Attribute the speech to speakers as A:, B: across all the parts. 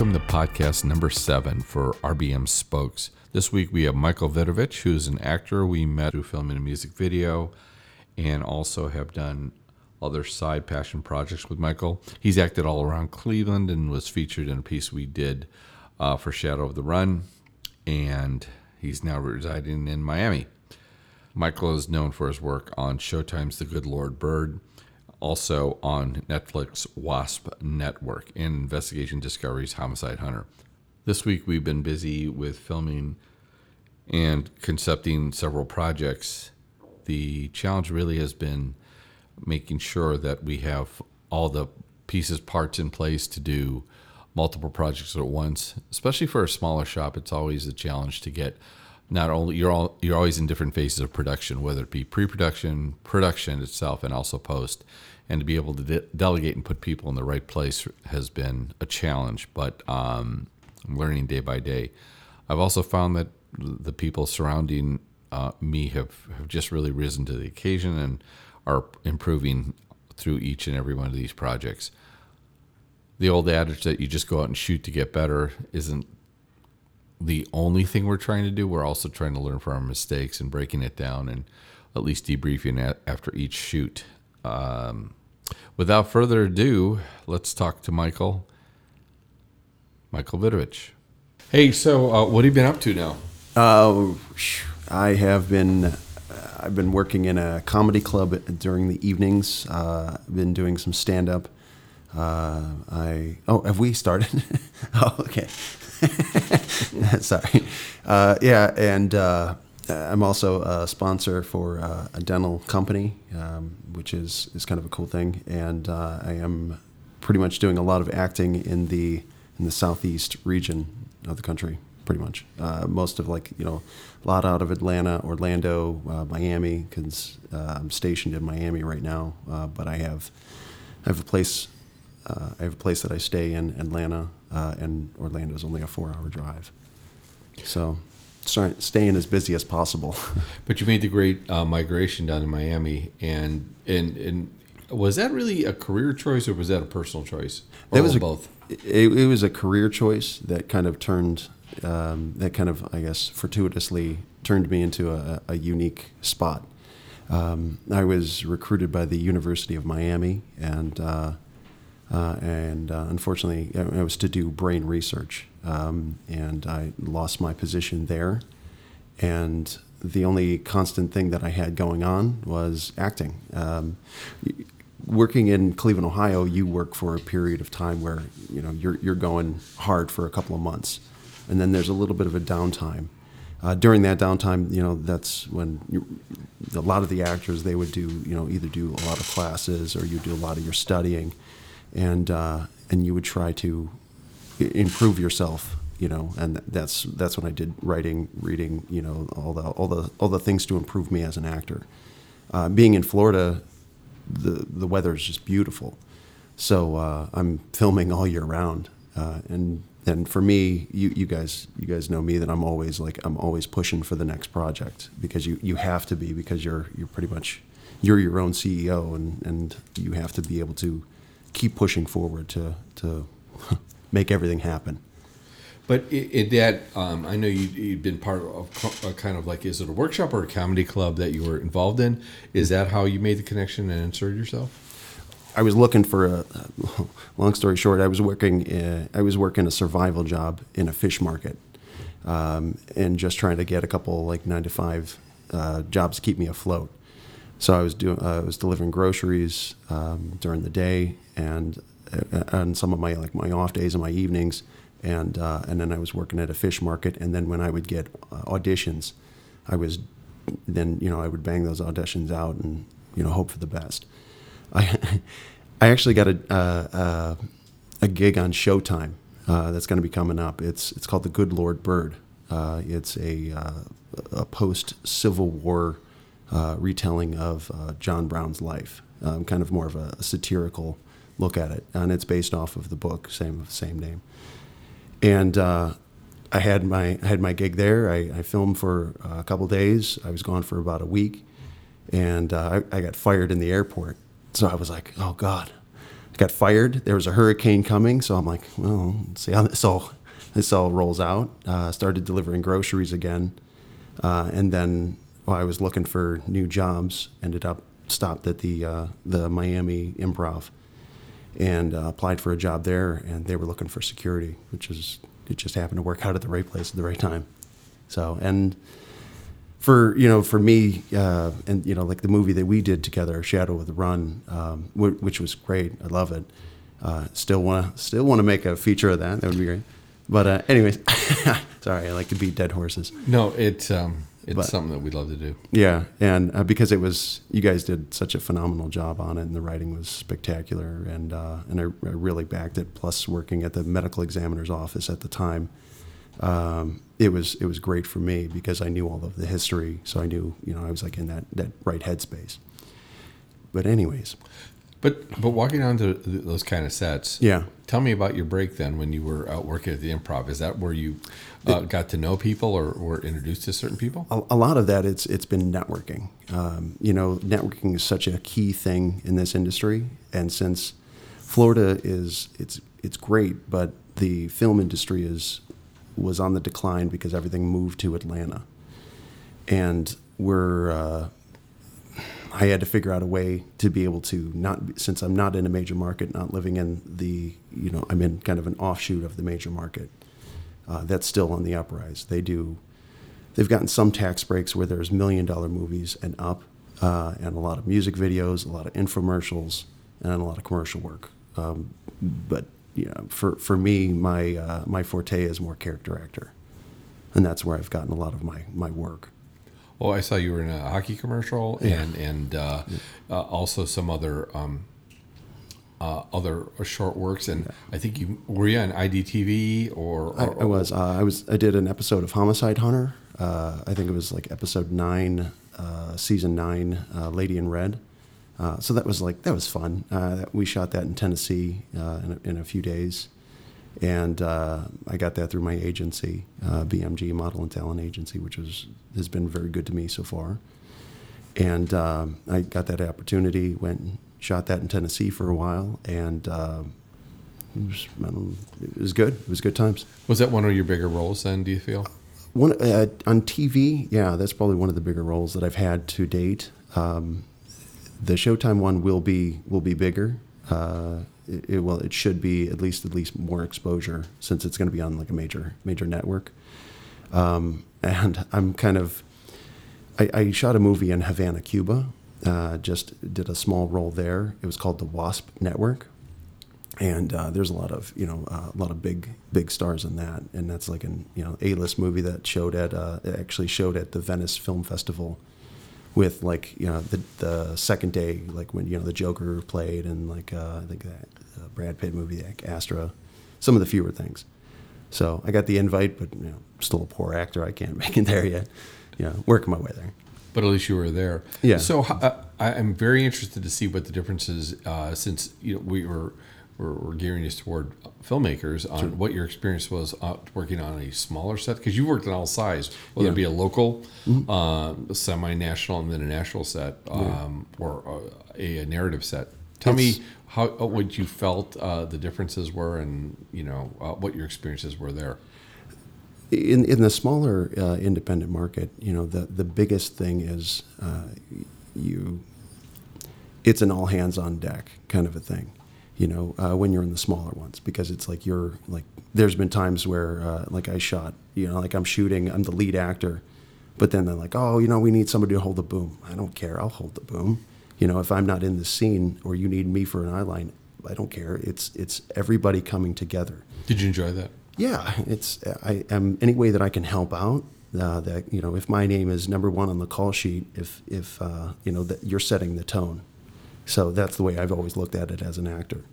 A: Welcome to podcast number seven for RBM Spokes. This week we have Michael Vidovich, who's an actor we met through filming a music video and also have done other side passion projects with Michael. He's acted all around Cleveland and was featured in a piece we did uh, for Shadow of the Run, and he's now residing in Miami. Michael is known for his work on Showtime's The Good Lord Bird also on Netflix Wasp Network and Investigation Discovery's Homicide Hunter. This week we've been busy with filming and concepting several projects. The challenge really has been making sure that we have all the pieces, parts in place to do multiple projects at once. Especially for a smaller shop, it's always a challenge to get not only you're all you're always in different phases of production, whether it be pre-production, production itself, and also post. And to be able to de- delegate and put people in the right place has been a challenge, but um, I'm learning day by day. I've also found that the people surrounding uh, me have, have just really risen to the occasion and are improving through each and every one of these projects. The old adage that you just go out and shoot to get better isn't the only thing we're trying to do. We're also trying to learn from our mistakes and breaking it down and at least debriefing after each shoot. Um, without further ado, let's talk to Michael. Michael Vidovich. Hey, so uh, what have you been up to now?
B: Uh, I have been. Uh, I've been working in a comedy club during the evenings. Uh, I've been doing some stand up. Uh, I oh, have we started? oh, okay. Sorry. Uh, yeah, and uh, I'm also a sponsor for uh, a dental company, um, which is, is kind of a cool thing. And uh, I am pretty much doing a lot of acting in the in the southeast region of the country, pretty much. Uh, most of like you know, a lot out of Atlanta, Orlando, uh, Miami, because I'm stationed in Miami right now. but I have I have a place uh, I have a place that I stay in Atlanta, uh, and Orlando is only a four-hour drive. So, sorry, staying as busy as possible.
A: but you made the great uh, migration down to Miami, and and and was that really a career choice or was that a personal choice? Or
B: it was a,
A: both.
B: It, it, was a career choice that kind of turned um, that kind of I guess fortuitously turned me into a, a unique spot. Um, I was recruited by the University of Miami, and uh, and uh, unfortunately, I was to do brain research, um, and I lost my position there. And the only constant thing that I had going on was acting. Um, working in Cleveland, Ohio, you work for a period of time where you know you're you're going hard for a couple of months, and then there's a little bit of a downtime. Uh, during that downtime, you know that's when you, a lot of the actors they would do you know either do a lot of classes or you do a lot of your studying and uh, and you would try to improve yourself you know and that's that's when I did writing reading you know all the all the all the things to improve me as an actor. Uh, being in Florida the the weather is just beautiful. So uh, I'm filming all year round uh, and and for me you, you guys you guys know me that I'm always like I'm always pushing for the next project because you you have to be because you're you're pretty much you're your own CEO and and you have to be able to keep pushing forward to to make everything happen.
A: But in that, um, I know you, have been part of a kind of like, is it a workshop or a comedy club that you were involved in? Is that how you made the connection and inserted yourself?
B: I was looking for a. Long story short, I was working. Uh, I was working a survival job in a fish market, um, and just trying to get a couple like nine to five uh, jobs to keep me afloat. So I was doing, uh, I was delivering groceries um, during the day, and uh, some of my like my off days and my evenings, and uh, and then I was working at a fish market, and then when I would get uh, auditions, I was then you know I would bang those auditions out and you know hope for the best. I I actually got a uh, a gig on Showtime uh, that's going to be coming up. It's it's called The Good Lord Bird. it's a a post Civil War uh, retelling of uh, John Brown's life, um, kind of more of a, a, satirical look at it, and it's based off of the book, same same name. And uh, I had my I had my gig there. I, I filmed for a couple days. I was gone for about a week, and uh, I, I got fired in the airport. So I was like, oh God, I got fired. There was a hurricane coming, so I'm like, well, see how this all this all rolls out. Uh, started delivering groceries again, uh, and then I was looking for new jobs, ended up stopped at the uh, the Miami Improv, and uh, applied for a job there. And they were looking for security, which is it just happened to work out at the right place at the right time. So and for you know for me uh, and you know like the movie that we did together shadow of the run um, wh- which was great i love it uh, still want to still want to make a feature of that that would be great but uh, anyways sorry i like to beat dead horses
A: No, it's um, it's
B: But-
A: something that we'd love to do.
B: yeah and uh, because it was you guys did such a phenomenal job on it and the writing was spectacular and uh, and I, I really backed it plus working at the medical examiner's office at the time um, it was it was great for me because I knew all of the history, so I knew you know I was like in that that right headspace. But anyways,
A: But but walking onto th- those kind of sets,
B: yeah,
A: Tell me about your break then when you were out working at the improv. Is that where you uh, got to know people or were introduced to certain people?
B: a, a lot of that it's it's been networking. Um, you know, networking is such a key thing in this industry, and since Florida is it's it's great, but the film industry is was on the decline because everything moved to Atlanta, and we're. Uh, I had to figure out a way to be able to not since I'm not in a major market, not living in the you know I'm in kind of an offshoot of the major market. Uh, that's still on the uprise. They do they've gotten some tax breaks where there's million dollar movies and up, uh, and a lot of music videos, a lot of infomercials, and a lot of commercial work. Um, but you know, for for me, my uh, my forte is more character actor, and that's where I've gotten a lot of my my work.
A: Well, I saw you were in a hockey commercial and and uh, uh, also some other um, uh, other short works. And I think you were you on IDTV or,
B: I,
A: or
B: I was uh, I was I did an episode of Homicide Hunter. Uh, I think it was like episode nine, uh, season nine, uh, Lady in Red. Uh, so that was like that was fun. Uh, we shot that in Tennessee uh, in, a, in a few days, and uh, I got that through my agency, uh, BMG Model and Talent Agency, which was has been very good to me so far. And um, I got that opportunity, went and shot that in Tennessee for a while, and uh, it, was, I don't, it was good. It was good times.
A: Was that one of your bigger roles then? Do you feel?
B: One uh, on TV, yeah, that's probably one of the bigger roles that I've had to date. Um, the Showtime one will be will be bigger. It, well, it should be at least at least more exposure since it's going to be on like a major major network. Um, and I'm kind of I, I shot a movie in Havana, Cuba. Uh, just did a small role there. It was called the Wasp Network, and uh, there's a lot of you know uh, a lot of big big stars in that, and that's like an you know A list movie that showed at uh, actually showed at the Venice Film Festival, with like you know the the second day like when you know the Joker played and like uh, I think that uh, Brad Pitt movie like Astra, some of the fewer things. So I got the invite, but you know still a poor actor. I can't make it there yet. You know, working my way there.
A: But at least you were there.
B: Yeah.
A: So uh, I'm very interested to see what the difference is uh, since you know we were we're, we're gearing us toward filmmakers on what your experience was uh, working on a smaller set because you worked on all sides, whether it be a local, uh, semi-national, and then a national set um, or uh, a, a narrative set. Tell
B: It's-
A: me how uh, what you felt uh, the differences were, and you know uh, what your experiences were there.
B: in in the smaller uh, independent market, you know, the the biggest thing is uh, you. It's an all hands on deck kind of a thing, you know, uh, when you're in the smaller ones because it's like you're like. There's been times where uh, like I shot, you know, like I'm shooting, I'm the lead actor, but then they're like, oh, you know, we need somebody to hold the boom. I don't care, I'll hold the boom. You know, if I'm not in the scene or you need me for an eye line, I don't care. It's it's everybody coming together
A: Did you enjoy that?
B: yeah, it's I am any way that I can help out. Uh, that you know, if my name is number one on the call sheet, if if uh, you know that you're setting the tone, so that's the way I've always looked at it as an actor.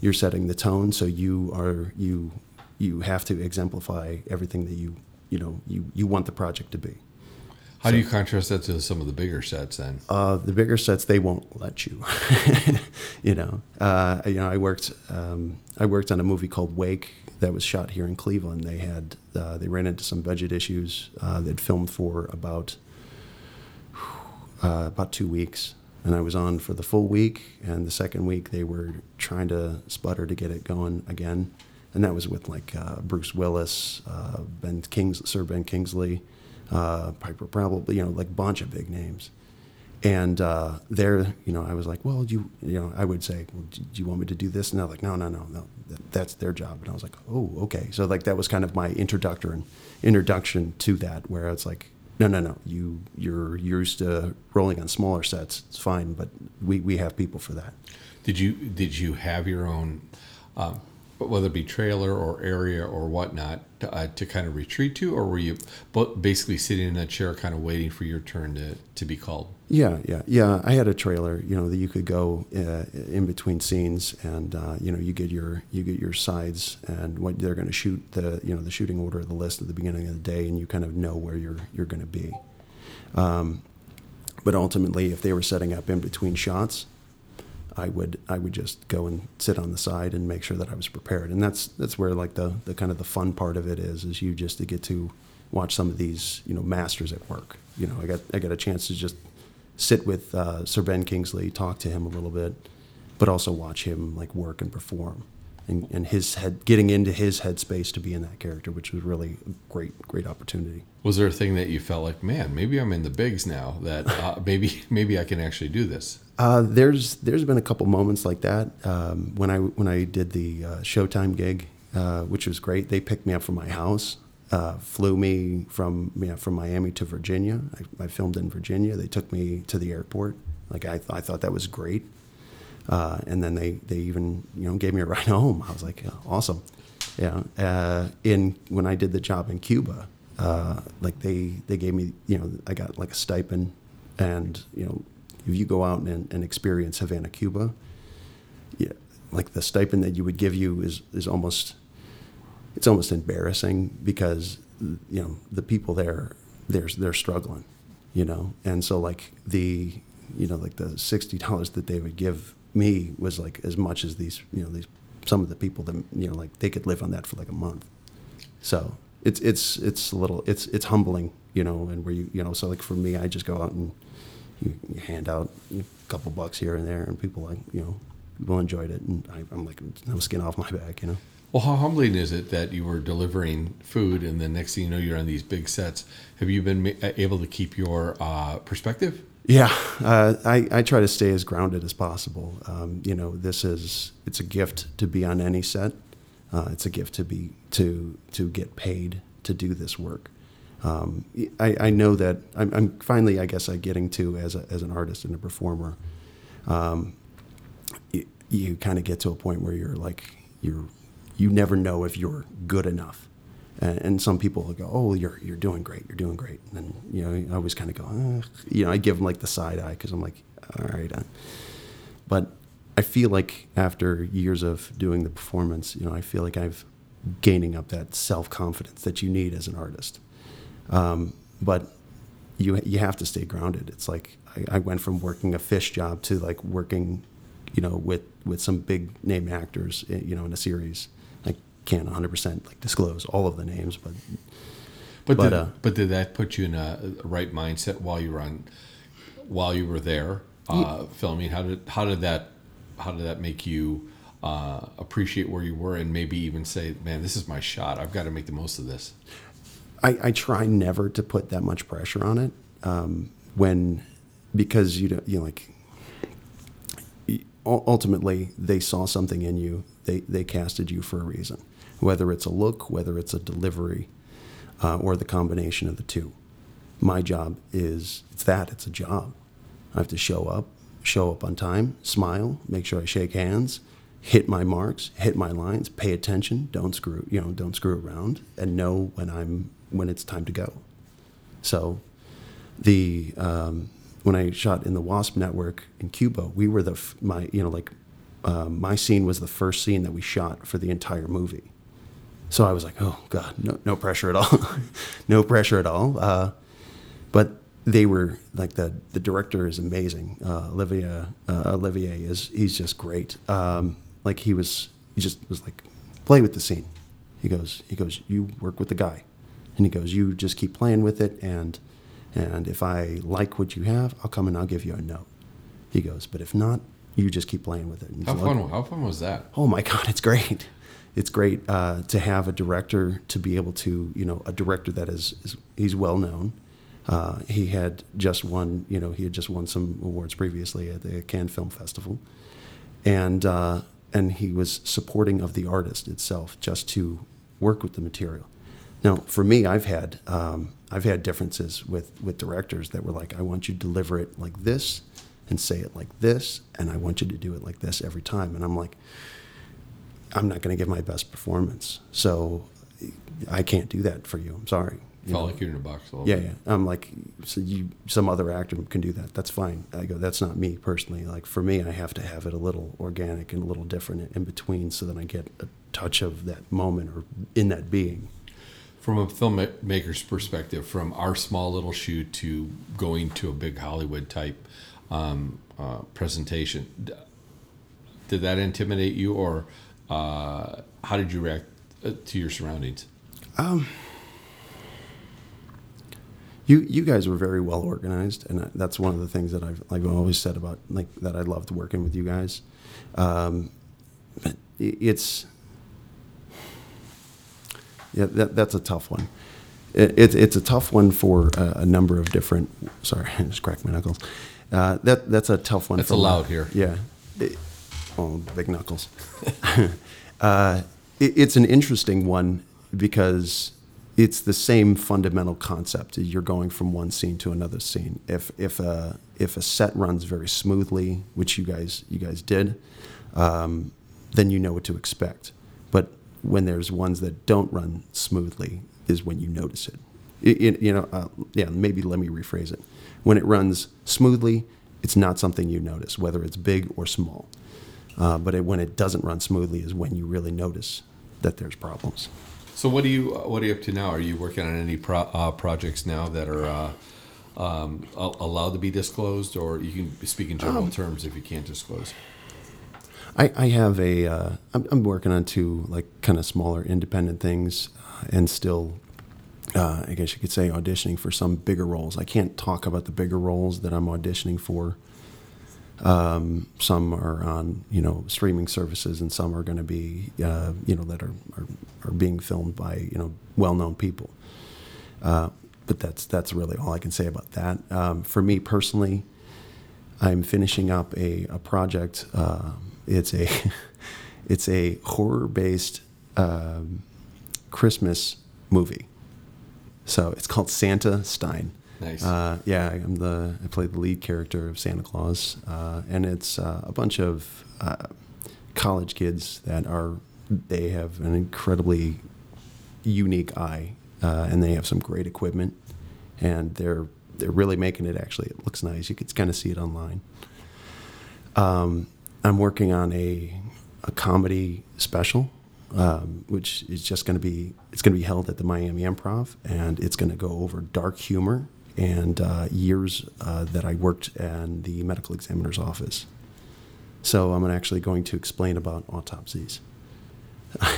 B: You're setting the tone, so you are you you have to exemplify everything that you you know you you want the project to be.
A: How do you contrast that to some of the bigger sets then?
B: Uh, the bigger sets they won't let you. you know, uh, you know. I worked. Um, I worked on a movie called Wake that was shot here in Cleveland. They had uh, they ran into some budget issues. Uh, they'd filmed for about uh, about two weeks, and I was on for the full week. And the second week, they were trying to sputter to get it going again, and that was with like uh, Bruce Willis, uh, Ben Kings, Sir Ben Kingsley, uh, Piper Perabo, you know, like bunch of big names. And uh, there, you know, I was like, well, you, you know, I would say, well, do you want me to do this? And they're like, no, no, no, no, that, that's their job. And I was like, oh, okay. So like that was kind of my introduction, introduction to that, where it's like, no, no, no, you you're used to rolling on smaller sets. It's fine, but we, we have people for that.
A: Did you did you have your own, um, whether it be trailer or area or whatnot, to, uh, to kind of retreat to, or were you basically sitting in a chair, kind of waiting for your turn to, to be called?
B: Yeah, yeah, yeah. I had a trailer, you know, that you could go uh, in between scenes, and uh, you know, you get your you get your sides and what they're going to shoot the you know the shooting order of the list at the beginning of the day, and you kind of know where you're you're going to be. Um, but ultimately, if they were setting up in between shots, I would I would just go and sit on the side and make sure that I was prepared, and that's that's where like the the kind of the fun part of it is is you just to get to watch some of these you know masters at work. You know, I got I got a chance to just sit with uh, Sir Ben Kingsley, talk to him a little bit, but also watch him like work and perform, and, and his head getting into his headspace to be in that character, which was really a great great opportunity.
A: Was there a thing that you felt like, man, maybe I'm in the bigs now? That uh, maybe maybe I can actually do this.
B: Uh, there's there's been a couple moments like that um, when I when I did the uh, Showtime gig, uh, which was great. They picked me up from my house uh, flew me from you know, from Miami to Virginia. I, I, filmed in Virginia. They took me to the airport. Like I, I thought that was great. Uh, and then they, they even you know gave me a ride home. I was like, yeah, awesome. Yeah. Uh, in when I did the job in Cuba, uh, like they they gave me you know I got like a stipend, and you know if you go out and, and experience Havana, Cuba, yeah, like the stipend that you would give you is is almost it's almost embarrassing because you know the people there they're they're struggling, you know, and so like the you know like the sixty dollars that they would give me was like as much as these you know these some of the people that you know like they could live on that for like a month, so it's it's it's a little it's it's humbling, you know, and where you you know so like for me I just go out and you, you hand out a couple bucks here and there and people like you know people enjoyed it and I, I'm like no skin off my back, you know.
A: Well, how humbling is it that you were delivering food and the next thing you know, you're on these big sets? Have you been uh, able to keep your uh, perspective?
B: Yeah, uh, I, I try to stay as grounded as possible. Um, you know, this is it's a gift to be on any set. Uh, it's a gift to be to to get paid to do this work. Um, I, I know that I'm, I'm, finally, I guess, I'm getting to as a, as an artist and a performer. Um, you, you kind of get to a point where you're like you're you never know if you're good enough. And, and, some people will go, "Oh, you're you're doing great. You're doing great." And then you know, I always kind of go, uh, you know, I give them like the side eye because I'm like, "All right." Uh. But I feel like after years of doing the performance, you know, I feel like I've gaining up that self confidence that you need as an artist. Um, but you you have to stay grounded. It's like I, I went from working a fish job to like working, you know, with with some big name actors, eh, you know, in a series I can't 100% like disclose all of the names, but
A: but but did, uh, but did that put you in a, right mindset while you were on while you were there uh, yeah. filming? How did how did that how did that make you uh, appreciate where you were and maybe even say, "Man, this is my shot. I've got to make the most of this."
B: I, I try never to put that much pressure on it um, when because you know you know, like ultimately they saw something in you they, they casted you for a reason whether it's a look, whether it's a delivery, uh, or the combination of the two. My job is it's that it's a job. I have to show up, show up on time, smile, make sure I shake hands, hit my marks, hit my lines, pay attention, don't screw you know don't screw around, and know when I'm when it's time to go. So, the um, when I shot in the Wasp Network in Cuba, we were the my you know like uh, my scene was the first scene that we shot for the entire movie. So I was like, oh God, no, no pressure at all, no pressure at all. Uh, but they were like the the director is amazing. Uh, Olivia uh, Olivier is he's just great. Um, like he was he just was like play with the scene. He goes he goes you work with the guy, and he goes you just keep playing with it and and if I like what you have, I'll come and I'll give you a note. He goes, but if not, you just keep playing with it. And
A: How fun? How fun was that?
B: Oh my God, it's great. It's great uh, to have a director to be able to, you know, a director that is, is he's well known. Uh, he had just won, you know, he had just won some awards previously at the Cannes Film Festival, and uh, and he was supporting of the artist itself just to work with the material. Now, for me, I've had um, I've had differences with with directors that were like, I want you to deliver it like this, and say it like this, and I want you to do it like this every time, and I'm like, I'm not going to give my best performance, so I can't do that for you. I'm sorry. You
A: Felt
B: know?
A: like you're in a box. A
B: Yeah,
A: bit.
B: yeah. I'm like, so you, some other actor can do that. That's fine. I go, that's not me personally. Like for me, I have to have it a little organic and a little different in between, so that I get a touch of that moment or in that being.
A: From a filmmaker's perspective, from our small little shoot to going to a big Hollywood type um, uh, presentation, did that intimidate you, or uh, how did you react uh, to your surroundings?
B: You you guys were very well organized, and that's one of the things that I've like always said about like that I loved working with you guys. Um, but it's yeah, that, that's a tough one. It, it, it's a tough one for a, a number of different. Sorry, I just cracked my knuckles. Uh, that that's a tough one.
A: That's
B: for
A: allowed here.
B: Yeah. It- oh, big knuckles. uh, it, it's an interesting one because it's the same fundamental concept. You're going from one scene to another scene. If if a if a set runs very smoothly, which you guys you guys did, um, then you know what to expect. But when there's ones that don't run smoothly, is when you notice it. It- it- you know, uh, yeah. Maybe let me rephrase it. When it runs smoothly, it's not something you notice, whether it's big or small. Uh, but it, when it doesn't run smoothly, is when you really notice that there's problems.
A: So, what are you what are you up to now? Are you working on any pro, uh, projects now that are uh, um, allowed to be disclosed, or you can speak in general terms if you can't disclose?
B: I, I have a, uh, I'm, I'm working on two like kind of smaller independent things uh, and still, uh, I guess you could say auditioning for some bigger roles. I can't talk about the bigger roles that I'm auditioning for. Um, some are on, you know, streaming services and some are going to be, uh, you know, that are, are, are being filmed by, you know, well-known people. Uh, but that's, that's really all I can say about that. Um, for me personally, I'm finishing up a, a project. Uh, it's a it's a horror based um, Christmas movie. So it's called Santa Stein.
A: Nice.
B: Uh, yeah, I'm the I play the lead character of Santa Claus, uh, and it's uh, a bunch of uh, college kids that are they have an incredibly unique eye, uh, and they have some great equipment, and they're they're really making it. Actually, it looks nice. You can kind of see it online. Um, I'm working on a a comedy special, um, which is just going to be it's going to be held at the Miami Improv, and it's going to go over dark humor and uh, years uh, that I worked in the medical examiner's office. So I'm actually going to explain about autopsies. I,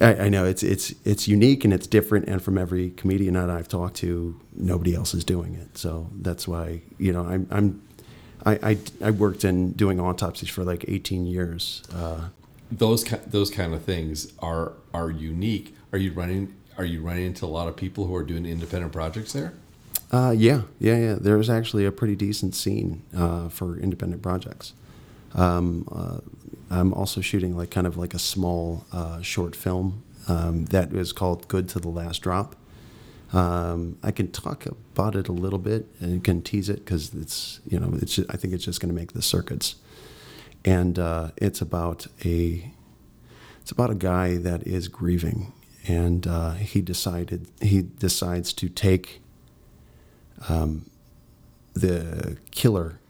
B: I know it's it's it's unique and it's different, and from every comedian that I've talked to, nobody else is doing it. So that's why you know I'm I'm I I, I worked in doing autopsies for like 18 years. Uh,
A: those ki- those kind of things are are unique. Are you running? Are you running into a lot of people who are doing independent projects there?
B: uh, yeah, yeah, yeah. There's actually a pretty decent scene uh, for independent projects. Um, uh, I'm also shooting like kind of like a small uh, short film um, that is called "Good to the Last Drop." Um, I can talk about it a little bit and can tease it because it's you know it's I think it's just going to make the circuits, and uh, it's about a it's about a guy that is grieving, and uh, he decided he decides to take um, the killer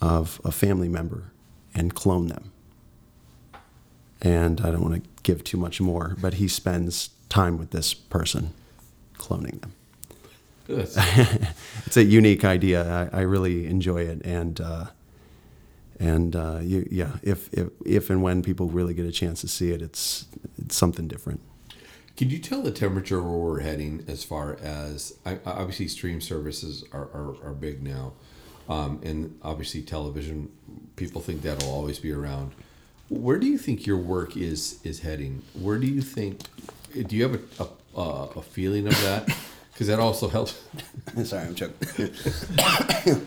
B: of a family member and clone them. And I don't want to give too much more, but he spends time with this person cloning them. It's a unique idea. I, I really enjoy it, and uh, and uh, you, yeah, if, if if and when people really get a chance to see it, it's it's something different.
A: Can you tell the temperature where we're heading as far as I- obviously stream services are, are, are big now? um, and obviously television. People think that'll always be around. Where do you think your work is is heading? Where do you think? Do you have a a, a feeling of that? Because that also helps.
B: Sorry, I'm choking.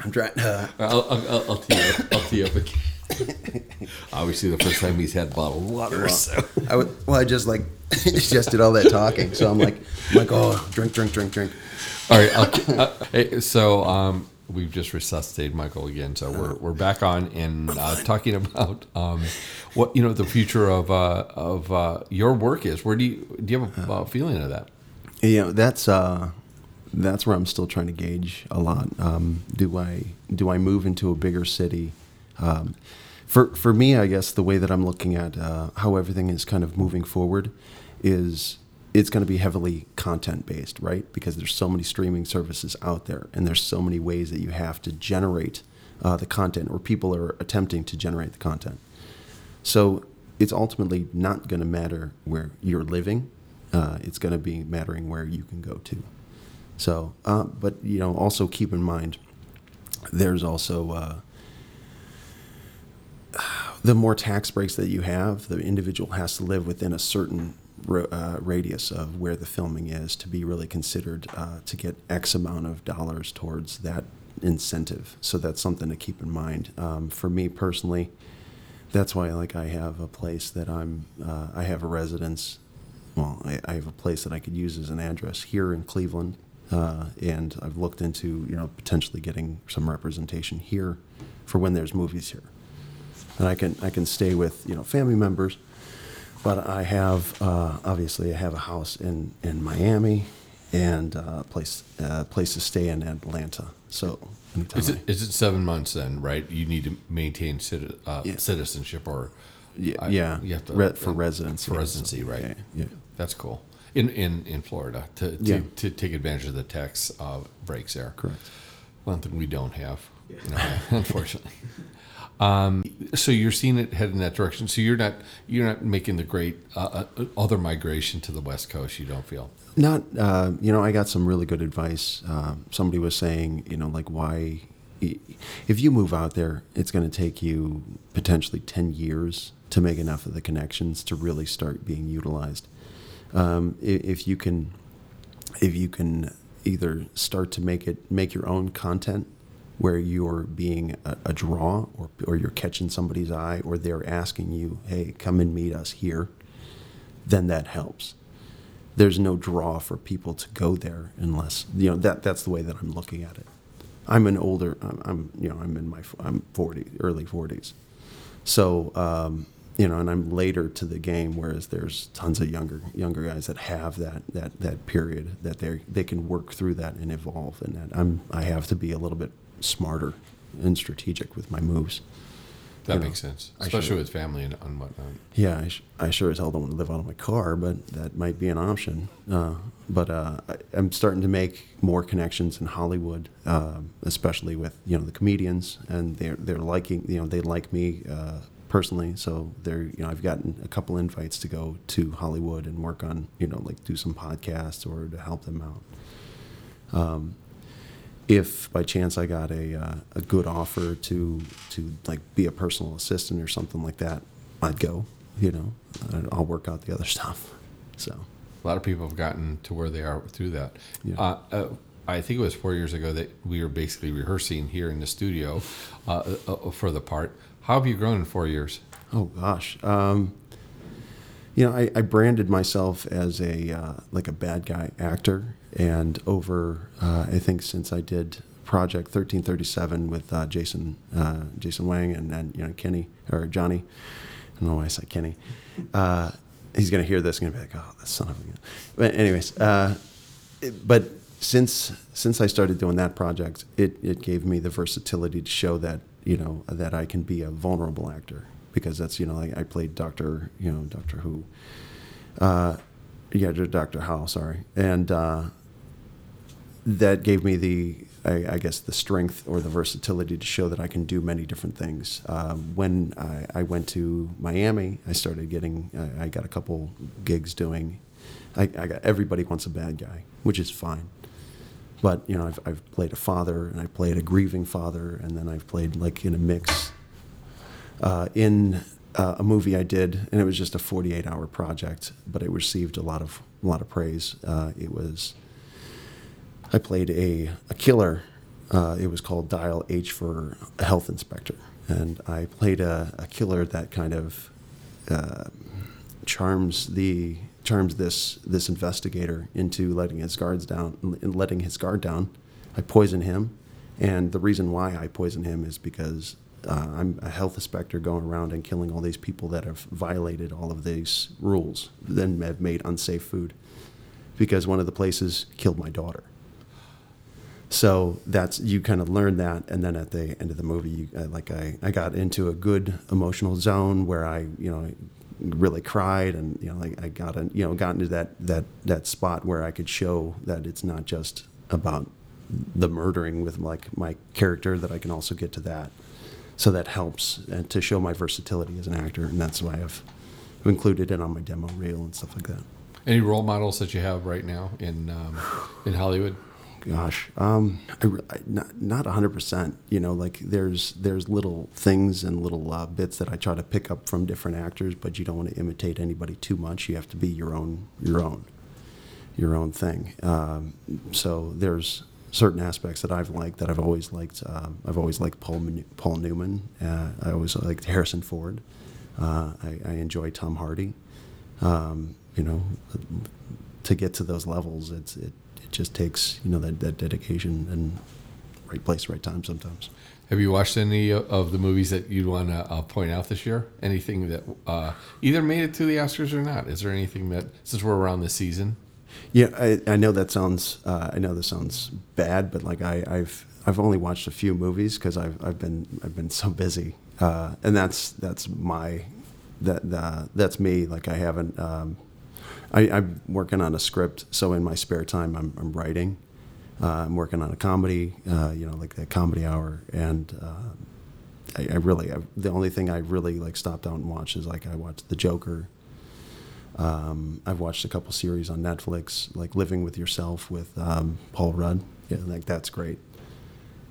B: I'm trying. Uh,
A: I'll, I'll, I'll, I'll tee up. I'll tee you up again. Obviously, the first time he's had bottled water.
B: well,
A: So.
B: I would, well, I just like just did all that talking, so I'm like, I'm like, oh, drink, drink, drink, drink.
A: All right. I'll, uh, so um, we've just resuscitated Michael again. So we're, we're back on and uh, talking about um, what you know the future of uh, of uh, your work is. Where do you do you have a feeling of that?
B: You know, that's uh, that's where I'm still trying to gauge a lot. Um, do I do I move into a bigger city? Um, for for me, I guess the way that I'm looking at uh, how everything is kind of moving forward is it's going to be heavily content based, right? Because there's so many streaming services out there, and there's so many ways that you have to generate uh, the content, or people are attempting to generate the content. So it's ultimately not going to matter where you're living. Uh, it's going to be mattering where you can go to. So, uh, but you know, also keep in mind, there's also uh, the more tax breaks that you have, the individual has to live within a certain uh, radius of where the filming is to be really considered uh, to get X amount of dollars towards that incentive. So that's something to keep in mind. Um, for me personally, that's why like I have a place that I'm uh, I have a residence. Well, I, I have a place that I could use as an address here in Cleveland, uh, and I've looked into you know potentially getting some representation here for when there's movies here, and I can I can stay with you know family members, but I have uh, obviously I have a house in in Miami, and uh, a place uh, place to stay in Atlanta. So anytime
A: Is it
B: I-
A: is it seven months then? Right? You need to maintain citi- uh,
B: Yeah.
A: citizenship or
B: yeah,
A: I-
B: yeah
A: you have to-
B: re- for residency
A: for residency, right?
B: Yeah, yeah.
A: That's cool. In in in Florida to to,
B: Yeah.
A: to take advantage of the tax uh, breaks there.
B: correct.
A: One thing we don't have, no, unfortunately. Um, so you're seeing it head in that direction. So you're not you're not making the great uh, uh, other migration to the West Coast. You don't feel.
B: Not, uh, you know, I got some really good advice. Um, somebody was saying, you know, like why, if you move out there, it's going to take you potentially 10 years to make enough of the connections to really start being utilized. Um, if you can, if you can either start to make it, make your own content where you're being a, a draw or, or you're catching somebody's eye or they're asking you, hey, come and meet us here, then that helps. There's no draw for people to go there unless you know that that's the way that I'm looking at it. I'm an older I'm, you know I'm in my I'm 40 early 40s, so um, you know and I'm later to the game whereas there's tons of younger younger guys that have that that that period that they they can work through that and evolve and that. I'm I have to be a little bit smarter and strategic with my moves.
A: That
B: You know,
A: makes sense, especially with family and, and whatnot.
B: Yeah, I, sh- I sure as hell don't want to live out of my car, but that might be an option. Uh, but uh, I, I'm starting to make more connections in Hollywood, uh, especially with you know the comedians, and they're they're liking you know they like me uh, personally, so they're you know I've gotten a couple invites to go to Hollywood and work on you know like do some podcasts or to help them out. Um, if by chance I got a uh, a good offer to to like be a personal assistant or something like that, I'd go. You know, I'll work out the other stuff. So
A: A lot of people have gotten to where they are through that.
B: Yeah.
A: Uh, uh, I think it was four years ago that we were basically rehearsing here in the studio uh, uh, for the part. How have you grown in four years?
B: oh gosh, um, you know, I, I branded myself as a uh, like a bad guy actor, and over uh, I think since I did Project thirteen thirty seven with uh, Jason uh, Jason Wang and, and you know Kenny or Johnny. I don't know why I said Kenny. Uh, he's gonna hear this and gonna be like, oh, that son of a. But anyways, uh, it- but since since I started doing that project, it, it gave me the versatility to show that you know that I can be a vulnerable actor because that's you know I, I played Doctor you know Doctor Who, uh, yeah Doctor Howe sorry, and uh, that gave me the I, I guess the strength or the versatility to show that I can do many different things. Um, when I, I went to Miami, I started getting I, I got a couple gigs doing. I, got everybody wants a bad guy, which is fine, but you know, I've, I've played a father, and I played a grieving father, and then I've played like in a mix. Uh, in uh, a movie I did, and it was just a 48-hour project, but it received a lot of a lot of praise. Uh, it was I played a a killer. Uh, it was called Dial H for a health inspector, and I played a, a killer that kind of uh, charms the charms this this investigator into letting his guards down, letting his guard down. I poison him, and the reason why I poison him is because uh, I'm a health inspector going around and killing all these people that have violated all of these rules, then have made unsafe food, because one of the places killed my daughter. So that's you kind of learn that, and then at the end of the movie, you, uh, like I, I got into a good emotional zone where I you know really cried, and you know like I got in, you know got into that that that spot where I could show that it's not just about the murdering with like my character that I can also get to that so that helps and to show my versatility as an actor, and that's why I've included it on my demo reel and stuff like that.
A: Any role models that you have right now in um, in Hollywood?
B: Gosh, um, I, I, not hundred percent. You know, like there's there's little things and little uh, bits that I try to pick up from different actors, but you don't want to imitate anybody too much. You have to be your own your own your own thing. Um, so there's certain aspects that I've liked that I've always liked. Uh, I've always liked Paul Paul Newman. Uh, I always liked Harrison Ford. Uh, I, I, enjoy Tom Hardy. Um, you know, to get to those levels, it's it, it just takes you know that, that dedication and right place, right time. Sometimes.
A: Have you watched any of the movies that you'd want to uh, point out this year? Anything that uh, either made it to the Oscars or not? Is there anything that since we're around the season?
B: Yeah, I, I know that sounds uh, I know this sounds bad, but like I, have I've only watched a few movies because I've I've been I've been so busy, uh, and that's that's my that uh, that's me. Like I haven't. Um, I, am working on a script, so in my spare time, I'm, I'm writing. Uh, I'm working on a comedy, uh, you know, like a comedy hour, and uh, I, I, really I, the only thing I really like stopped out and watched is like I watched The Joker um, I've watched a couple series on Netflix, like Living with Yourself with um, Paul Rudd. Yeah, like that's great.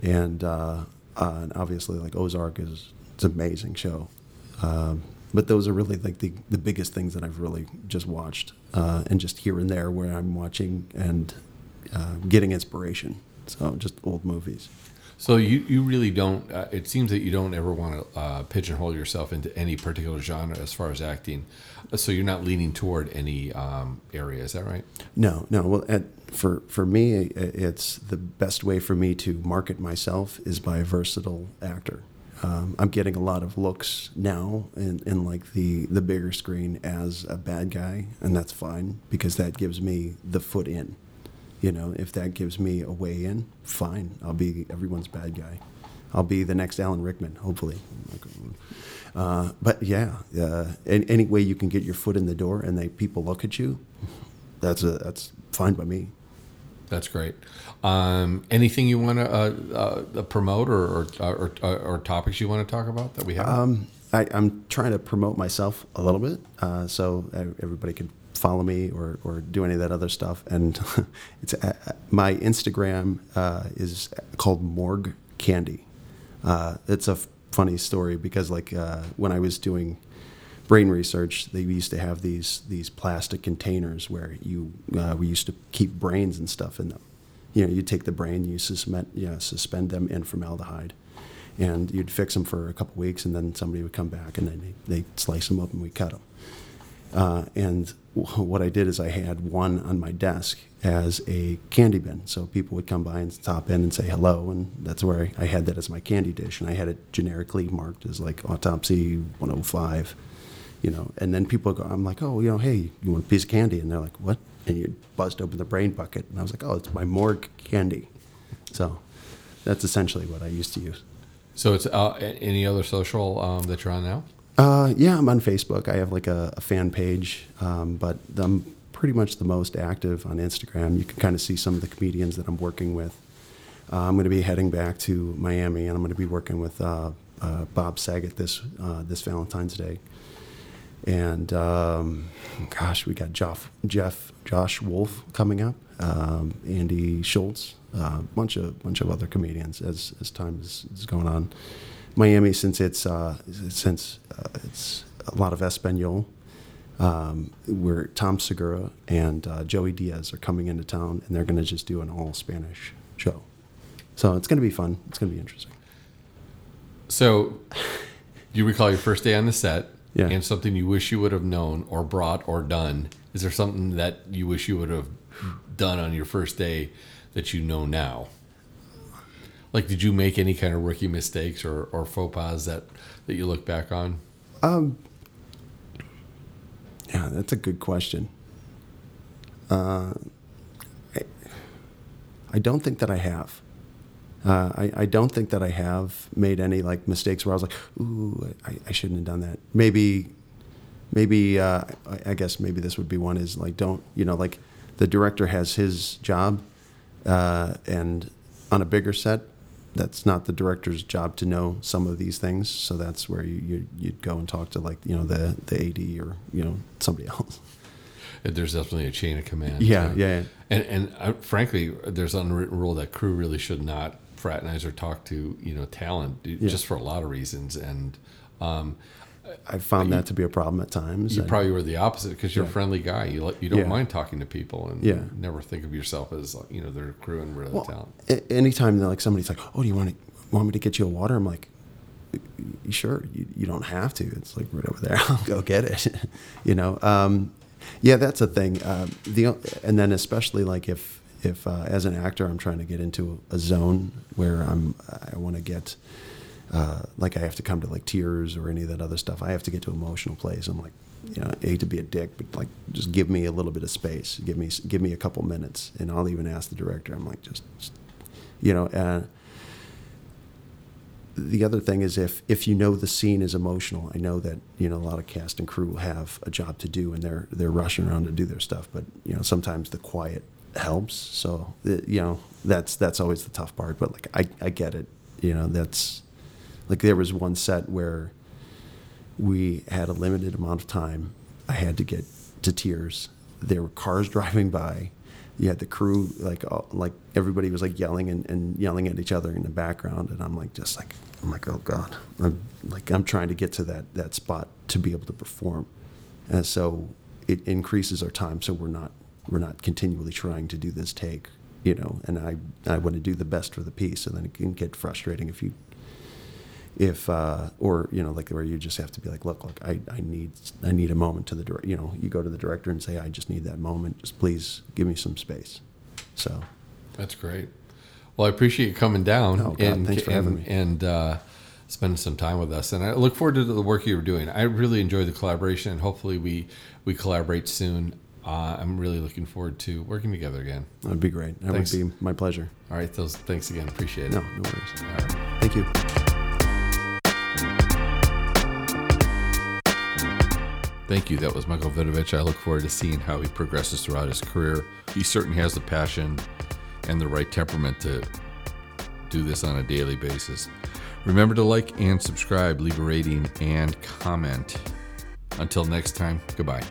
B: And, uh, uh, and obviously, like Ozark is it's an amazing show. Um, but those are really like the, the biggest things that I've really just watched, uh, and just here and there where I'm watching and uh, getting inspiration. So just old movies.
A: So you, you really don't. Uh, it seems that you don't ever want to uh, pigeonhole yourself into any particular genre as far as acting. So you're not leaning toward any um, area. Is that right?
B: No, no. Well, at, for for me, it's the best way for me to market myself is by a versatile actor. Um, I'm getting a lot of looks now in, in like the the bigger screen as a bad guy, and that's fine because that gives me the foot in you know, if that gives me a way in, fine. I'll be everyone's bad guy. I'll be the next Alan Rickman, hopefully. Uh, but yeah, uh, any, way you can get your foot in the door and they people look at you, that's a, that's fine by me.
A: That's great. Um, anything you want to uh, uh, promote or or, or or, topics you want to talk about that we have?
B: Um, I, am trying to promote myself a little bit, uh, so everybody can follow me or, or do any of that other stuff. And it's uh, my Instagram uh, is called Morg Candy. Uh, it's a funny story because like uh, when I was doing brain research, they used to have these these plastic containers where you uh, we used to keep brains and stuff in them. You know, you take the brain, you suspend you know, suspend them in formaldehyde and you'd fix them for a couple weeks, and then somebody would come back and then they they slice them up and we cut them. Uh, and what I did is I had one on my desk as a candy bin. So people would come by and stop in and say hello, and that's where I, I had that as my candy dish. And I had it generically marked as like autopsy 105, you know. And then people go, I'm like, oh, you know, hey, you want a piece of candy? And they're like, what? And you buzzed open the brain bucket, and I was like, oh, it's my morgue candy. So that's essentially what I used to use.
A: So it's uh, any other social um, that you're on now?
B: Uh, yeah, I'm on Facebook. I have like a, a fan page, um, but I'm pretty much the most active on Instagram. You can kind of see some of the comedians that I'm working with. Uh, I'm going to be heading back to Miami, and I'm going to be working with uh, uh Bob Saget this uh, this Valentine's Day. And um, gosh, we got Jeff, Jeff Josh Wolf coming up, um, Andy Schultz, a bunch of bunch of other comedians as as time is, is going on. Miami, since it's uh, since uh, it's a lot of Espanol, um, where Tom Segura and uh, Joey Diaz are coming into town, and they're going to just do an all Spanish show. So it's going to be fun. It's going to be interesting.
A: So, you recall your first day on the set,
B: Yeah.
A: and something you wish you would have known or brought or done. Is there something that you wish you would have done on your first day that you know now? Like, did you make any kind of rookie mistakes or, or faux pas that, that you look back on?
B: Yeah, that's a good question. Uh, I, I don't think that I have. Uh, I, I don't think that I have made any like mistakes where I was like, ooh, I, I shouldn't have done that. Maybe, maybe uh, I, I guess maybe this would be one is like don't you know like the director has his job, uh, and on a bigger set, that's not the director's job to know some of these things. So that's where you, you you'd go and talk to like you know the the AD or you know somebody else.
A: There's definitely a chain of command.
B: Yeah, yeah, yeah.
A: And and uh, frankly, there's an unwritten rule that crew really should not fraternize or talk to you know talent just for a lot of reasons. And um,
B: I found that to be a problem at times.
A: you
B: and-
A: probably were the opposite because you're a friendly guy. You you don't
B: Yeah.
A: mind talking to people and
B: Yeah.
A: never think of yourself as you know their crew and really
B: Well,
A: talent.
B: anytime that like somebody's like, "Oh, do you want to want me to get you a water?" I'm like, "Y- "Sure, you, you don't have to. It's like right over there. I'll go get it." you know, um, yeah, that's a thing. Um, the and then especially like if if uh, as an actor I'm trying to get into a zone where I'm I want to get. Uh, like I have to come to like tears or any of that other stuff. I have to get to emotional place. I'm like, you know, I hate to be a dick, but like, just give me a little bit of space. Give me, give me a couple minutes, and I'll even ask the director. I'm like, just, just you know. Uh, the other thing is if if you know the scene is emotional, I know that you know a lot of cast and crew have a job to do, and they're they're rushing around to do their stuff. But you know, sometimes the quiet helps. So the, you know, that's that's always the tough part. But like, I I get it. You know, that's like there was one set where we had a limited amount of time. I had to get to tears. There were cars driving by. You had the crew like all, like everybody was like yelling and, and yelling at each other in the background, and I'm like just like I'm like oh god, I'm like I'm trying to get to that that spot to be able to perform, and so it increases our time. So we're not we're not continually trying to do this take, you know. And I I want to do the best for the piece, and then it can get frustrating if you if uh, or you know like where you just have to be like look look I, I need I need a moment to the dir- you know you go to the director and say I just need that moment just please give me some space so
A: That's great. Well, I appreciate you coming down
B: Oh, God,
A: and
B: thanks for
A: and,
B: having me.
A: and uh, spending some time with us. And I look forward to the work you're doing. I really enjoy the collaboration, and hopefully we we collaborate soon. Uh, I'm really looking forward to working together again.
B: that'd be great that
A: Thanks.
B: would be my pleasure
A: All right, those thanks again. Appreciate it.
B: no no worries
A: All right.
B: thank you
A: Thank you. That was Michael Vidovich. I look forward to seeing how he progresses throughout his career. He certainly has the passion and the right temperament to do this on a daily basis. Remember to like and subscribe, leave a rating, and comment. Until next time, goodbye.